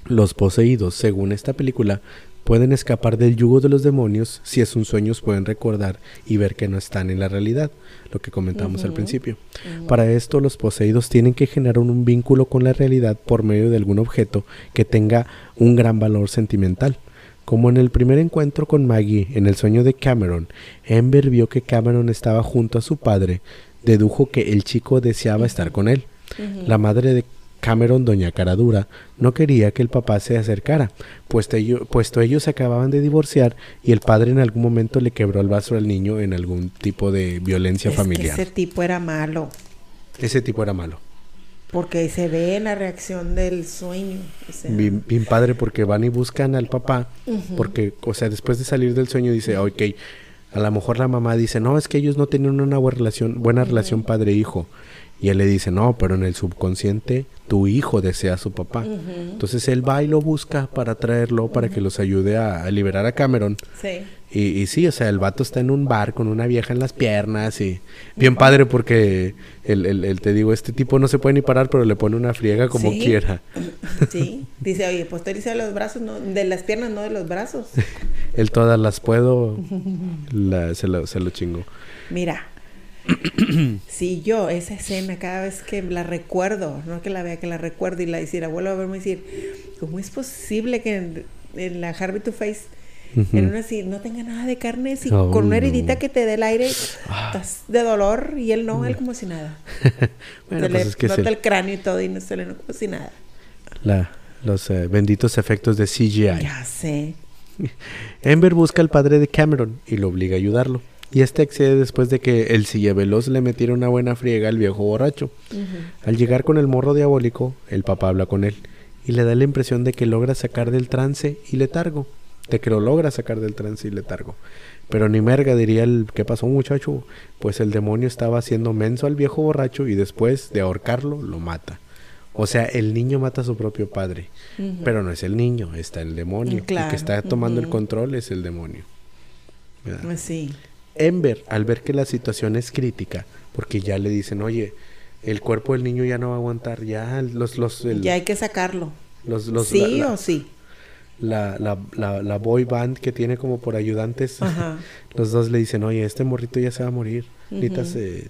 los poseídos, según esta película, pueden escapar del yugo de los demonios si es un sueño pueden recordar y ver que no están en la realidad, lo que comentamos al principio. Para esto los poseídos tienen que generar un vínculo con la realidad por medio de algún objeto que tenga un gran valor sentimental. Como en el primer encuentro con Maggie en el sueño de Cameron, Ember vio que Cameron estaba junto a su padre, dedujo que el chico deseaba estar con él. La madre de Cameron, doña Caradura, no quería que el papá se acercara, puesto, puesto ellos se acababan de divorciar y el padre en algún momento le quebró el vaso al niño en algún tipo de violencia familiar. ese tipo era malo. Ese tipo era malo. Porque se ve en la reacción del sueño. bien, padre, porque van y buscan al papá, porque, o sea, después de salir del sueño dice, ok, a lo mejor la mamá dice, no, es que ellos no tenían una buena relación, buena relación padre-hijo Y él le dice, no, pero en el subconsciente tu hijo desea a su papá. Entonces él va y lo busca para traerlo, para que los ayude a, liberar a Cameron. Sí. Y, y, sí, o sea, el vato está en un bar con una vieja en las piernas y bien padre porque el, el, te digo, este tipo no se puede ni parar, pero le pone una friega como quiera. Sí, dice, oye, pues te dice de los brazos, no, de las piernas, no de los brazos. él todas las puedo, se, lo, se lo chingo. Mira, si yo esa escena cada vez que la recuerdo, no que la vea, que la recuerdo y la hiciera, vuelvo a verme y decir, ¿cómo es posible que en, la Harvey to Face en una así no tenga nada de carne, si con una heridita que te dé el aire ah. estás de dolor y él no, él como si nada. bueno, pues es que nota el... cráneo y todo y no se le nota como si nada. La, los eh, benditos efectos de CGI. Ya sé. Ember busca al padre de Cameron y lo obliga a ayudarlo. Y este accede después de que el silla veloz le metiera una buena friega al viejo borracho. Al llegar con el morro diabólico, el papá habla con él y le da la impresión de que logra sacar del trance y letargo. De que lo logra sacar del trance y letargo. Pero ni merga diría el ¿qué pasó muchacho? Pues el demonio estaba haciendo menso al viejo borracho y después de ahorcarlo lo mata. O sea, el niño mata a su propio padre. Pero no es el niño, está el demonio. El que está tomando el control es el demonio. Pues sí. Ember, al ver que la situación es crítica, porque ya le dicen, oye, el cuerpo del niño ya no va a aguantar, ya los... los ya hay que sacarlo. Los, los, ¿Sí o sí? La, la, la, boy band que tiene como por ayudantes, los dos le dicen, oye, este morrito ya se va a morir, necesitas eh,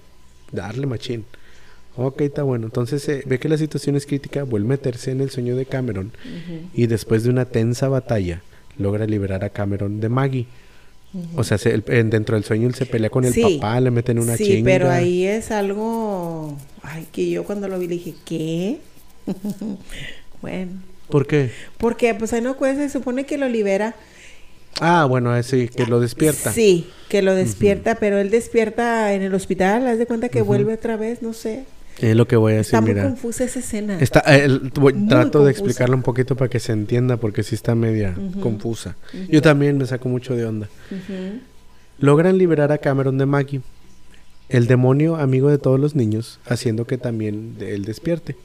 darle machín. Ok, está bueno. Entonces eh, ve que la situación es crítica, vuelve a meterse en el sueño de Cameron y después de una tensa batalla logra liberar a Cameron de Maggie. O sea, dentro del sueño él se pelea con el papá, le meten una sí, pero ahí es algo... Ay, que yo cuando lo vi le dije, ¿qué? bueno. ¿Por qué? Porque pues ahí no cuesta, se supone que lo libera. Ah, bueno, sí, que lo despierta. Sí, que lo despierta, pero él despierta en el hospital, haz de cuenta que vuelve otra vez, no sé. Es lo que voy a decir, está muy confusa esa escena. Está, trato de explicarlo un poquito para que se entienda porque sí está media confusa. Yo también me saco mucho de onda. Logran liberar a Cameron de Maggie, el demonio amigo de todos los niños, haciendo que también él despierte.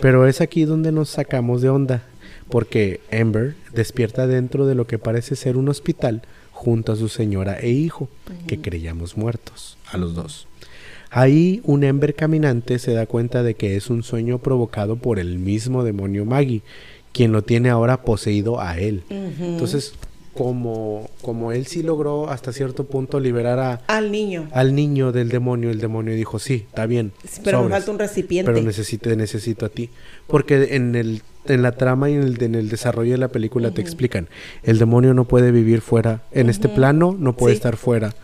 Pero es aquí donde nos sacamos de onda, porque Amber despierta dentro de lo que parece ser un hospital junto a su señora e hijo, que creíamos muertos, a los dos. Ahí un Ember caminante se da cuenta de que es un sueño provocado por el mismo demonio Maggie, quien lo tiene ahora poseído a él. Entonces, como, como él sí logró hasta cierto punto liberar a, al niño al niño del demonio, el demonio dijo, sí, está bien. pero me falta un recipiente. Pero necesito, necesito a ti. Porque en el en la trama y en el, en el desarrollo de la película te explican, el demonio no puede vivir fuera, en este plano no puede estar fuera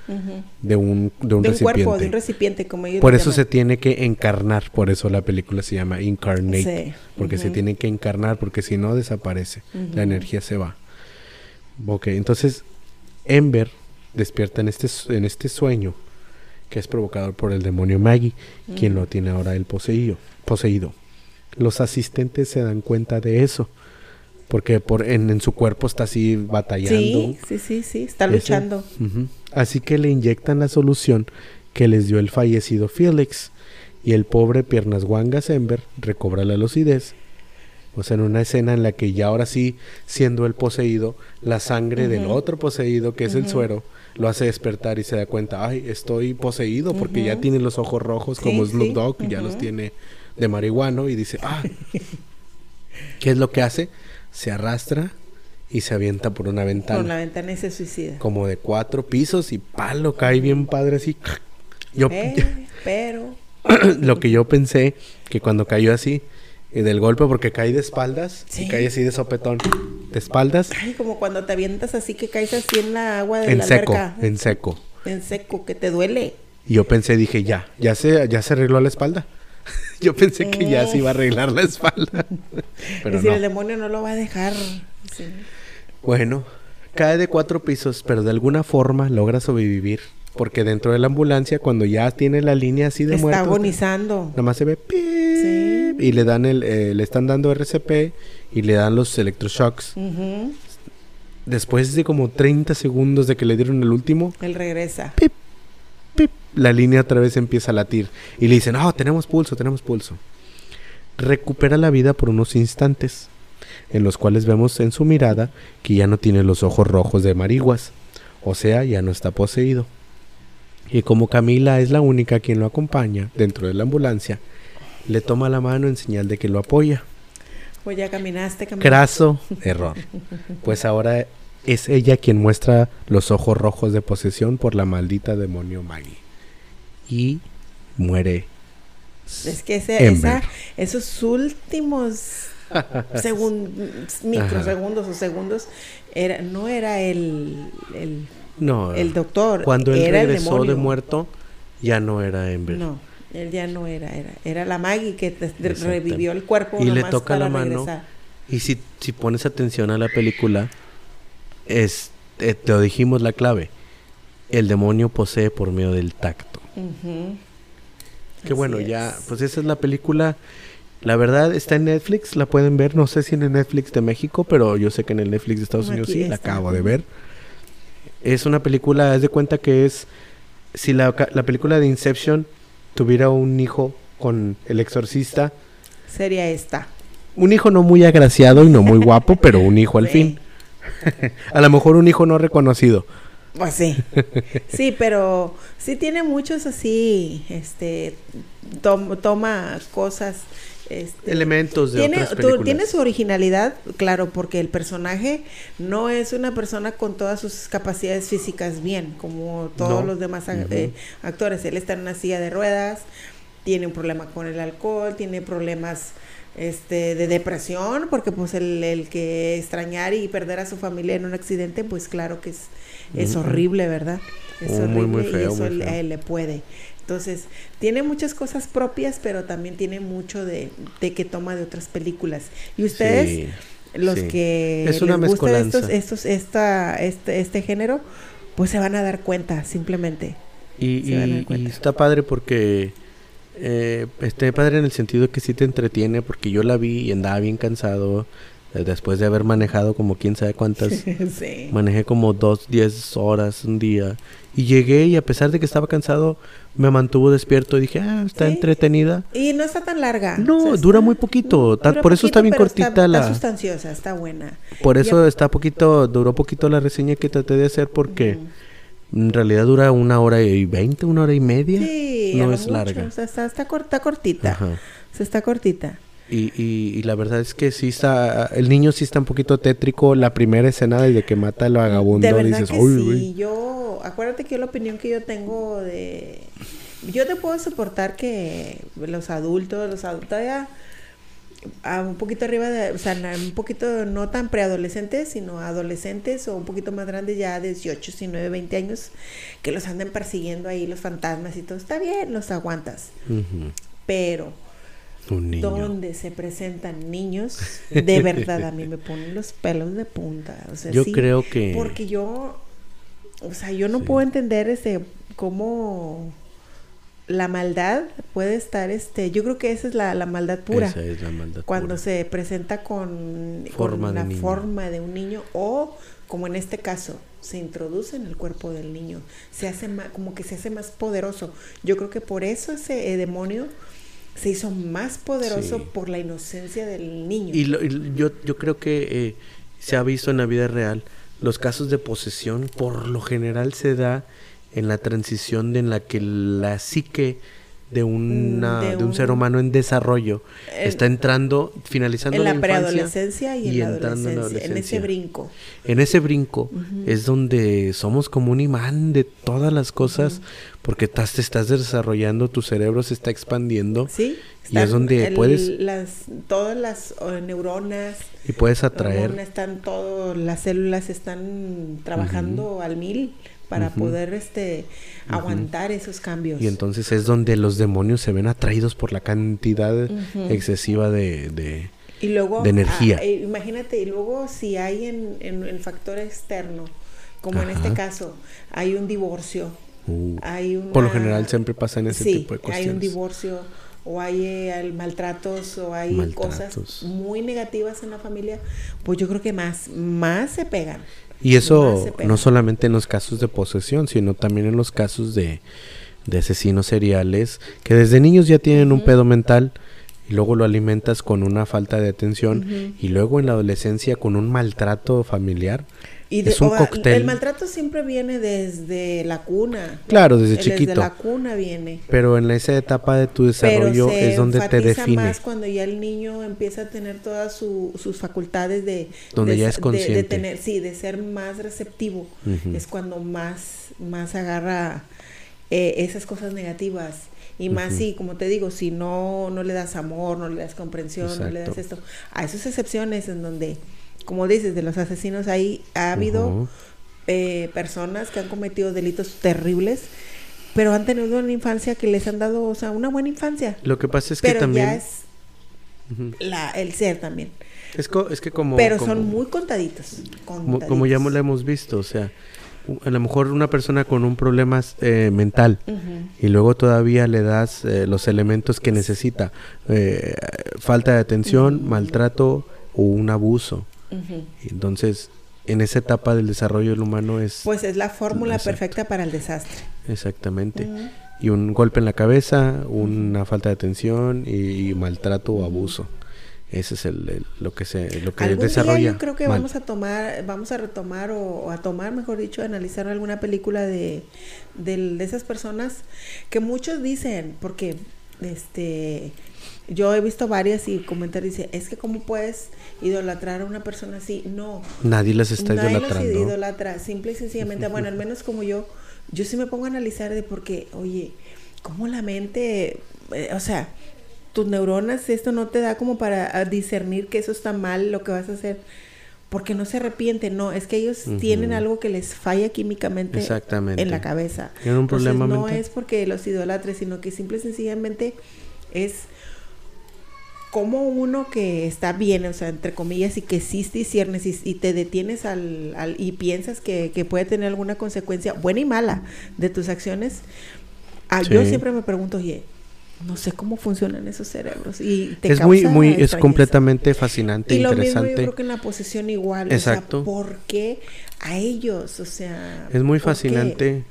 de un, de un, recipiente. Cuerpo, de un recipiente, como Por eso se tiene que encarnar, por eso la película se llama Incarnate, porque se tiene que encarnar, porque si no desaparece, la energía se va. Ok, entonces Ember despierta en este, en este sueño que es provocado por el demonio Maggie, quien lo tiene ahora el poseído. poseído los asistentes se dan cuenta de eso. Porque por, en, su cuerpo está así batallando. Sí, sí, sí, sí, está luchando. Así que le inyectan la solución que les dio el fallecido Felix. Y el pobre Piernas Wangas Ember recobra la lucidez. O sea, en una escena en la que ya ahora sí, siendo el poseído, la sangre del otro poseído, que es el suero, lo hace despertar y se da cuenta, ay, estoy poseído porque ya tiene los ojos rojos como Snoop Dogg, ya los tiene de marihuano y dice, ah, ¿qué es lo que hace? Se arrastra y se avienta por una ventana. Por la ventana y se suicida. Como de cuatro pisos y palo, cae bien padre así. Yo, eh, pero... lo que yo pensé que cuando cayó así, y del golpe porque cae de espaldas y cae así de sopetón de espaldas. Ay, como cuando te avientas así que caes así en la agua de en la seco, En seco. En seco, que te duele. Y yo pensé, dije, ya, ya se, ya se arregló la espalda. Yo pensé que ya se iba a arreglar la espalda. Pero si el demonio no lo va a dejar. Bueno, cae de cuatro pisos, pero de alguna forma logra sobrevivir. Porque dentro de la ambulancia, cuando ya tiene la línea así de Está Está agonizando. Nada más se ve. Y le dan el, eh, le están dando RCP y le dan los electroshocks. Después de como 30 segundos de que le dieron el último. Él regresa. pip, la línea otra vez empieza a latir. Y le dicen, oh, tenemos pulso, tenemos pulso. Recupera la vida por unos instantes, en los cuales vemos en su mirada que ya no tiene los ojos rojos de mariguas, o sea, ya no está poseído. Y como Camila es la única quien lo acompaña dentro de la ambulancia, le toma la mano en señal de que lo apoya. Pues ya caminaste, caminaste. Craso error. Pues ahora es ella quien muestra los ojos rojos de posesión por la maldita demonio Maggie. Y muere. Es que ese, esa, esos últimos segun, microsegundos o segundos era, no era el, el, no, el doctor. Cuando él era regresó el de muerto, ya no era Ember. No, él ya no era, era, era la Maggie que revivió el cuerpo Y le toca la mano. regresar. Y si, si pones atención a la película, es, eh, te lo dijimos la clave. El demonio posee por medio del tacto. Que bueno, ya, es. pues esa es la película. La verdad está en Netflix, la pueden ver. No sé si en el Netflix de México, pero yo sé que en el Netflix de Estados Unidos Aquí sí, la está. acabo de ver. Es una película, haz de cuenta que es. Si la, la película de Inception tuviera un hijo con el exorcista, Sería esta. un hijo no muy agraciado y no muy guapo, pero un hijo al Sí. fin. A lo mejor un hijo no reconocido. Pues sí. Sí, pero sí tiene muchos así, este, tom- toma cosas. Este, Elementos de tiene, otras tú- películas. tiene su originalidad, claro, porque el personaje no es una persona con todas sus capacidades físicas bien, como todos No. los demás eh, actores. Él está en una silla de ruedas, tiene un problema con el alcohol, tiene problemas este, de depresión, porque pues el, el que extrañar y perder a su familia en un accidente, pues claro que es, es horrible, ¿verdad? Es Oh, muy, horrible muy y feo, eso muy le- feo. a él le puede. Entonces, tiene muchas cosas propias, pero también tiene mucho de, de que toma de otras películas. Y ustedes, Sí, los sí. que Es una les gusta estos, estos, esta, este, este género, pues se van a dar cuenta, simplemente. Y, y- y está padre porque eh, está padre en el sentido que sí te entretiene porque yo la vi y andaba bien cansado eh, después de haber manejado como quién sabe cuántas sí. manejé como dos diez horas un día y llegué y a pesar de que estaba cansado me mantuvo despierto y dije ah está Sí. entretenida Y no está tan larga. No, o sea, dura está- muy poquito, dura por eso está bien cortita está, la- Está sustanciosa, está buena. por eso está poquito duró poquito la reseña que traté de hacer porque Ujú. En realidad dura una hora y veinte una hora y media Sí, no es mucho, larga O sea, está, está, cor- está cortita. Ajá. O sea, está cortita. Y, y, y la verdad es que sí está, el niño sí está un poquito tétrico. La primera escena desde que mata al vagabundo, De verdad dices, que "Uy, sí. uy". Yo, acuérdate que la opinión que yo tengo de... Yo te puedo soportar que los adultos, los adultos ya a un poquito arriba de, o sea, un poquito no tan preadolescentes, sino adolescentes o un poquito más grandes ya 18, 19, 20 años, que los anden persiguiendo ahí los fantasmas y todo. Está bien, los aguantas. Pero Un niño. donde se presentan niños, de verdad a mí me ponen los pelos de punta. O sea, Yo sí, creo que Porque yo, o sea, yo no Sí. puedo entender este cómo la maldad puede estar, este, yo creo que esa es la, la maldad pura. esa es la maldad Cuando pura. se presenta con, Forma con la forma de un niño o como en este caso se introduce en el cuerpo del niño, se hace más, como que se hace más poderoso. Yo creo que por eso ese eh, demonio se hizo más poderoso Sí. por la inocencia del niño. Y, lo- y yo, yo creo que eh, se ha visto en la vida real, los casos de posesión por lo general se da en la transición de en la que la psique de, una, Mm, de de, un, ser humano en desarrollo En- está entrando, finalizando en la, preadolescencia y, en la entrando en la adolescencia, en ese brinco. En ese brinco es donde somos como un imán de todas las cosas, porque estás, te estás desarrollando, tu cerebro se está expandiendo ¿Sí? Y es donde puedes- Las, todas las neuronas, y puedes atraer. están todo, las células están trabajando al mil para poder este aguantar esos cambios. Y entonces es donde los demonios se ven atraídos por la cantidad excesiva de, de- Y luego, de energía. ah, eh, imagínate, y luego si hay en, en el factor externo, como en este caso, hay un divorcio, uh, hay una, por lo general siempre pasa en ese sí, tipo de hay cuestiones. un divorcio o hay eh, al- maltratos o hay Maltratos. cosas muy negativas en la familia, pues yo creo que más, más se pegan. Y eso no solamente en los casos de posesión, sino también en los casos de de asesinos seriales que desde niños ya tienen un pedo mental y luego lo alimentas con una falta de atención y luego en la adolescencia con un maltrato familiar. Y de, es un cóctel. El maltrato siempre viene desde la cuna. Claro, desde chiquito. Desde la cuna viene. Pero en esa etapa de tu desarrollo es donde te define. más cuando ya el niño empieza a tener todas sus facultades de... Donde ya es consciente. De, tener, sí, de ser más receptivo. Es cuando más, más agarra eh, esas cosas negativas. Y más si, como te digo, si no, no le das amor, no le das comprensión, no le das esto. A esas excepciones en donde, como dices, de los asesinos, ahí ha habido eh, personas que han cometido delitos terribles, pero han tenido una infancia que les han dado, o sea, una buena infancia. Lo que pasa es que también... Ya es la, el ser también. Es, es que como... Pero son muy contaditos. Como ya lo hemos visto, o sea, a lo mejor una persona con un problema eh, mental y luego todavía le das eh, los elementos que necesita, eh, falta de atención, maltrato o un abuso. Entonces, en esa etapa del desarrollo del humano es... Pues es la fórmula perfecta para el desastre. Exactamente. Y un golpe en la cabeza, una falta de atención y maltrato o abuso. Ese es el, lo que se lo que desarrolla. Día yo creo que vamos a tomar, vamos a retomar o, a tomar, mejor dicho, analizar alguna película de, de, esas personas que muchos dicen, porque este yo he visto varias y comentar dice, es que cómo puedes idolatrar a una persona así? No. Nadie las está nadie idolatrando. Las idolatra, simple y sencillamente, bueno, al menos como yo, yo sí me pongo a analizar de por qué, oye, cómo la mente, eh, o sea, tus neuronas, esto no te da como para ah, discernir que eso está mal, lo que vas a hacer, porque no se arrepiente, no, es que ellos tienen algo que les falla químicamente en la cabeza. Tienen un problema no es porque los idolatres, sino que simple y sencillamente es como uno que está bien, o sea, entre comillas, y que existe y ciernes y, te detienes al, al, y piensas que, que, puede tener alguna consecuencia, buena y mala, de tus acciones. Ah, Yo siempre me pregunto, oye, no sé cómo funcionan esos cerebros y es muy muy es completamente fascinante y lo interesante mismo yo creo que en la posesión igual exacto o sea, ¿por qué a ellos o sea es muy fascinante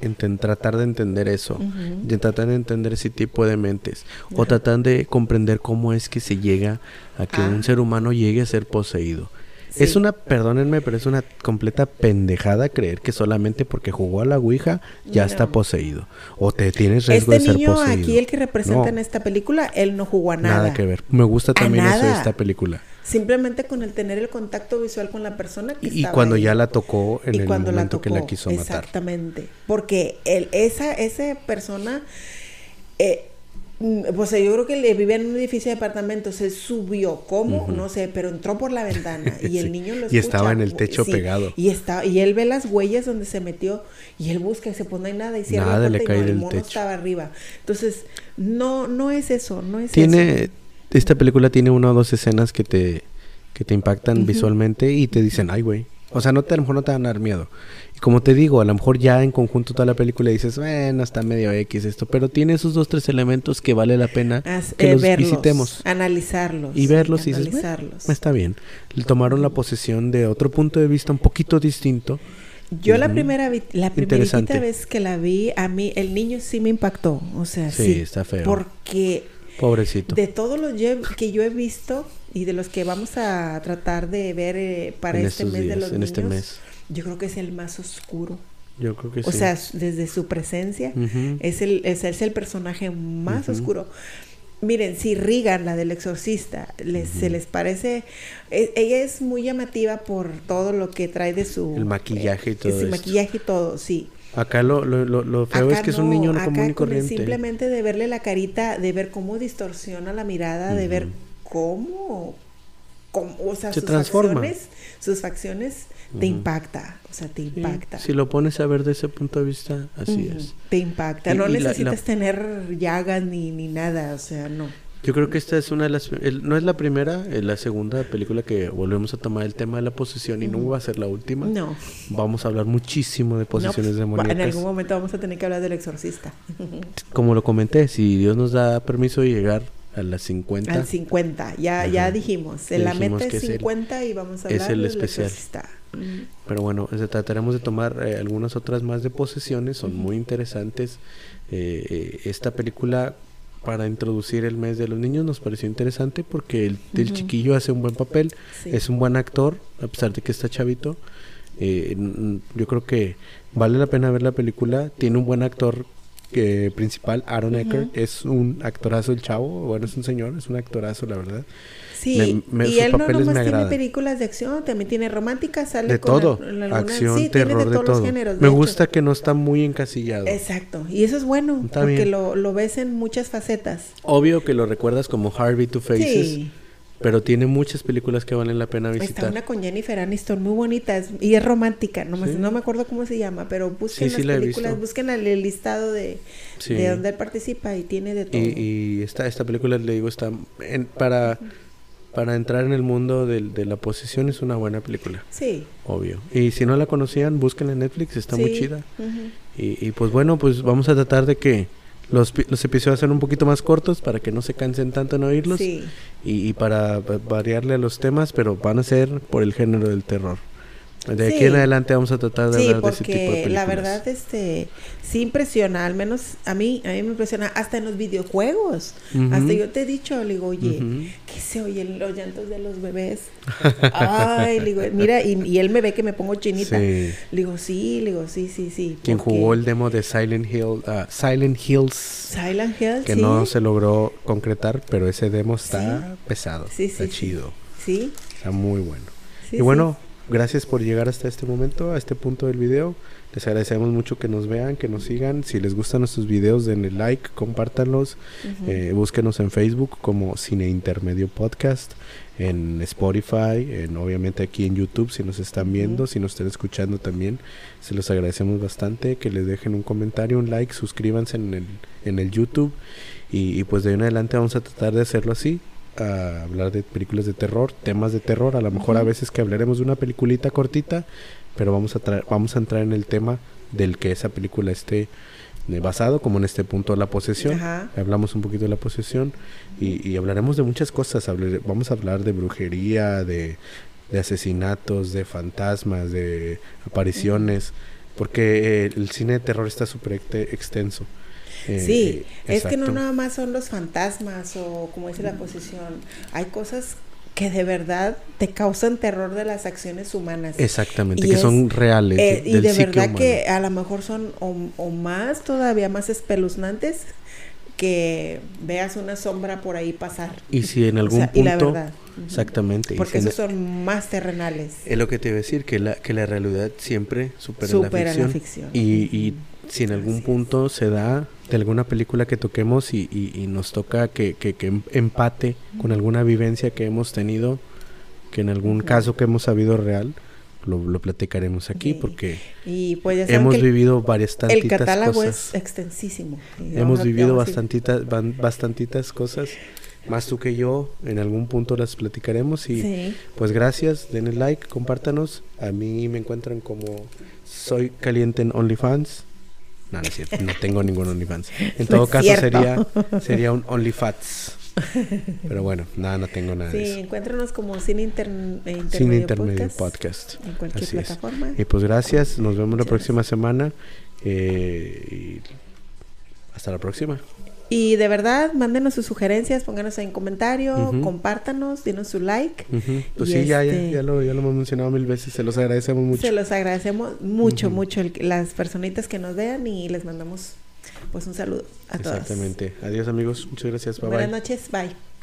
en tratar de entender eso de tratar de entender ese tipo de mentes o tratar de comprender cómo es que se llega a que un ser humano llegue a ser poseído es una, perdónenme, pero es una completa pendejada creer que solamente porque jugó a la Ouija ya está poseído. O te tienes riesgo este de ser niño aquí, el que representa en esta película, él no jugó a nada. Nada que ver. Me gusta también eso de esta película. Simplemente con el tener el contacto visual con la persona que Y, cuando ya la tocó en el momento que la quiso matar. Exactamente. Porque el, esa, esa persona... Eh, pues yo creo que le vivía en un edificio de apartamentos, se subió, ¿cómo? No sé, pero entró por la ventana y el niño lo escucha. Y estaba en el techo pegado. Y está, y él ve las huellas donde se metió y él busca y se pone no nada y cierra nada le cae y el mono estaba arriba. Entonces, no, no es eso, no es tiene, Esta película tiene una o dos escenas que te, que te impactan visualmente y te dicen, ay, güey. O sea, no te, a lo mejor no te van a dar miedo, como te digo, a lo mejor ya en conjunto toda la película dices, bueno, está medio X esto, pero tiene esos dos, tres elementos que vale la pena que eh, los visitemos. Analizarlos. Y verlos y dices, está bien. Le tomaron la posesión de otro punto de vista un poquito distinto. Yo la primera la primera vez que la vi, a mí el niño sí me impactó, o sea, sí, sí está feo. Porque pobrecito. De todos los que yo he visto y de los que vamos a tratar de ver eh, para este mes de los en este mes yo creo que es el más oscuro. Yo creo que sí. O sea, desde su presencia, es, el, es, el personaje más oscuro. Miren, si Regan, la del exorcista, les, se les parece... E, ella es muy llamativa por todo lo que trae de su... El maquillaje y todo. Su maquillaje y todo, sí. Acá lo, lo, lo, feo es que es un niño no común y corriente. Simplemente de verle la carita, de ver cómo distorsiona la mirada, de ver cómo, cómo o sea, Se sus transforma. Facciones, sus facciones te impacta, o sea, te impacta. Si lo pones a ver desde ese punto de vista, así es. Te impacta, no necesitas tener llagas ni, ni nada, o sea, no. Yo creo que esta es una de las, no es la primera, es la segunda película que volvemos a tomar el tema de la posesión y no va a ser la última. No. Vamos a hablar muchísimo de posesiones pues, demoníacas. En algún momento vamos a tener que hablar del exorcista. Como lo comenté, si Dios nos da permiso de llegar a las 50. Al 50, ya, ya dijimos. En la meta es 50 y vamos a hablar es el especial. Pero bueno, trataremos de tomar eh, algunas otras más de posesiones, son muy interesantes. Eh, eh, esta película para introducir el mes de los niños nos pareció interesante porque el, chiquillo hace un buen papel, es un buen actor, a pesar de que está chavito. yo creo que vale la pena ver la película, tiene un buen actor principal, Aaron Eckert, es un actorazo el chavo, bueno, es un señor, es un actorazo, la verdad. Sí, y él no nomás tiene películas de acción, también tiene románticas, sale de todo, acción, terror, de, todos géneros. Me gusta que no está muy encasillado. Exacto, y eso es bueno, porque lo, lo, ves en muchas facetas. Obvio que lo recuerdas como Harvey Two Faces. Sí. Pero tiene muchas películas que valen la pena visitar. Está una con Jennifer Aniston muy bonita y es romántica, no, no me acuerdo cómo se llama, pero busquen las películas, busquen el, listado de, de, donde él participa y tiene de todo. Y, esta, esta película, le digo, está en, para, para entrar en el mundo de, de, la posesión es una buena película. Sí. Obvio. Y si no la conocían, búsquenla en Netflix, está muy chida. y, y pues bueno, pues vamos a tratar de que los, los episodios ser un poquito más cortos para que no se cansen tanto en oírlos y, y, para variarle a los temas, pero van a ser por el género del terror. De aquí en adelante vamos a tratar de hablar de ese tipo de películas. la verdad, este, sí impresiona, al menos a mí, a mí me impresiona, hasta en los videojuegos. Hasta yo te he dicho, le digo, oye, ¿qué se oyen los llantos de los bebés? Ay, le digo, mira, y, él me ve que me pongo chinita. Le digo, sí, le digo, sí, sí, sí. Quien jugó el demo de Silent Hill, uh, Silent Hills. Silent Hills, Que no se logró concretar, pero ese demo está pesado, está chido. Sí. Está muy bueno. y bueno, Gracias por llegar hasta este momento, a este punto del video. Les agradecemos mucho que nos vean, que nos sigan. Si les gustan nuestros videos, denle like, compártanlos. Eh, búsquenos en Facebook como Cine Intermedio Podcast, en Spotify, en, obviamente aquí en YouTube si nos están viendo, si nos están escuchando también. Se los agradecemos bastante. Que les dejen un comentario, un like, suscríbanse en el, en el YouTube. Y, y pues de ahí en adelante vamos a tratar de hacerlo así a hablar de películas de terror, temas de terror, a lo mejor a veces que hablaremos de una peliculita cortita, pero vamos a vamos a entrar en el tema del que esa película esté eh, basado, como en este punto la posesión. Hablamos un poquito de la posesión y, hablaremos de muchas cosas. vamos a hablar de brujería, de, asesinatos, de fantasmas, de apariciones, porque el cine de terror está súper extenso. Eh, sí, es que no nada más son los fantasmas o como dice la posesión, hay cosas que de verdad te causan terror de las acciones humanas. Exactamente, que son reales. Eh, y de verdad que a lo mejor son o, más, todavía más espeluznantes que veas una sombra por ahí pasar. Y si en algún punto... Y la verdad. Exactamente. Porque esos son más terrenales. Es lo que te iba a decir, que la, que la realidad siempre supera, la ficción. Y, y si en algún punto se da de alguna película que toquemos y, y, nos toca que, que, que, em, empate con alguna vivencia que hemos tenido, que en algún caso que hemos sabido real, lo, lo platicaremos aquí porque y pues hemos vivido varias tantitas El catálogo es extensísimo. Hemos vivido bastantitas, bastantitas cosas, más tú que yo, en algún punto las platicaremos y pues gracias, denle like, compártanos. A mí me encuentran como soy caliente en OnlyFans. No, no es cierto, no tengo ningún OnlyFans. En todo caso sería, sería un OnlyFats. Pero bueno, nada, no tengo nada sí, de eso. encuéntranos como Cine, Intermedio, Cine Intermedio Podcast. En cualquier plataforma. Y pues gracias, nos vemos la próxima semana. Eh, y hasta la próxima. Y de verdad, mándenos sus sugerencias, pónganos en comentario, compártanos, denos su like. Pues sí, ya, ya, este ya, lo, ya lo hemos mencionado mil veces, se los agradecemos mucho. Se los agradecemos mucho, mucho las personitas que nos vean y les mandamos pues un saludo a todos. Exactamente. Adiós amigos, muchas gracias. Bye, Buenas noches, bye.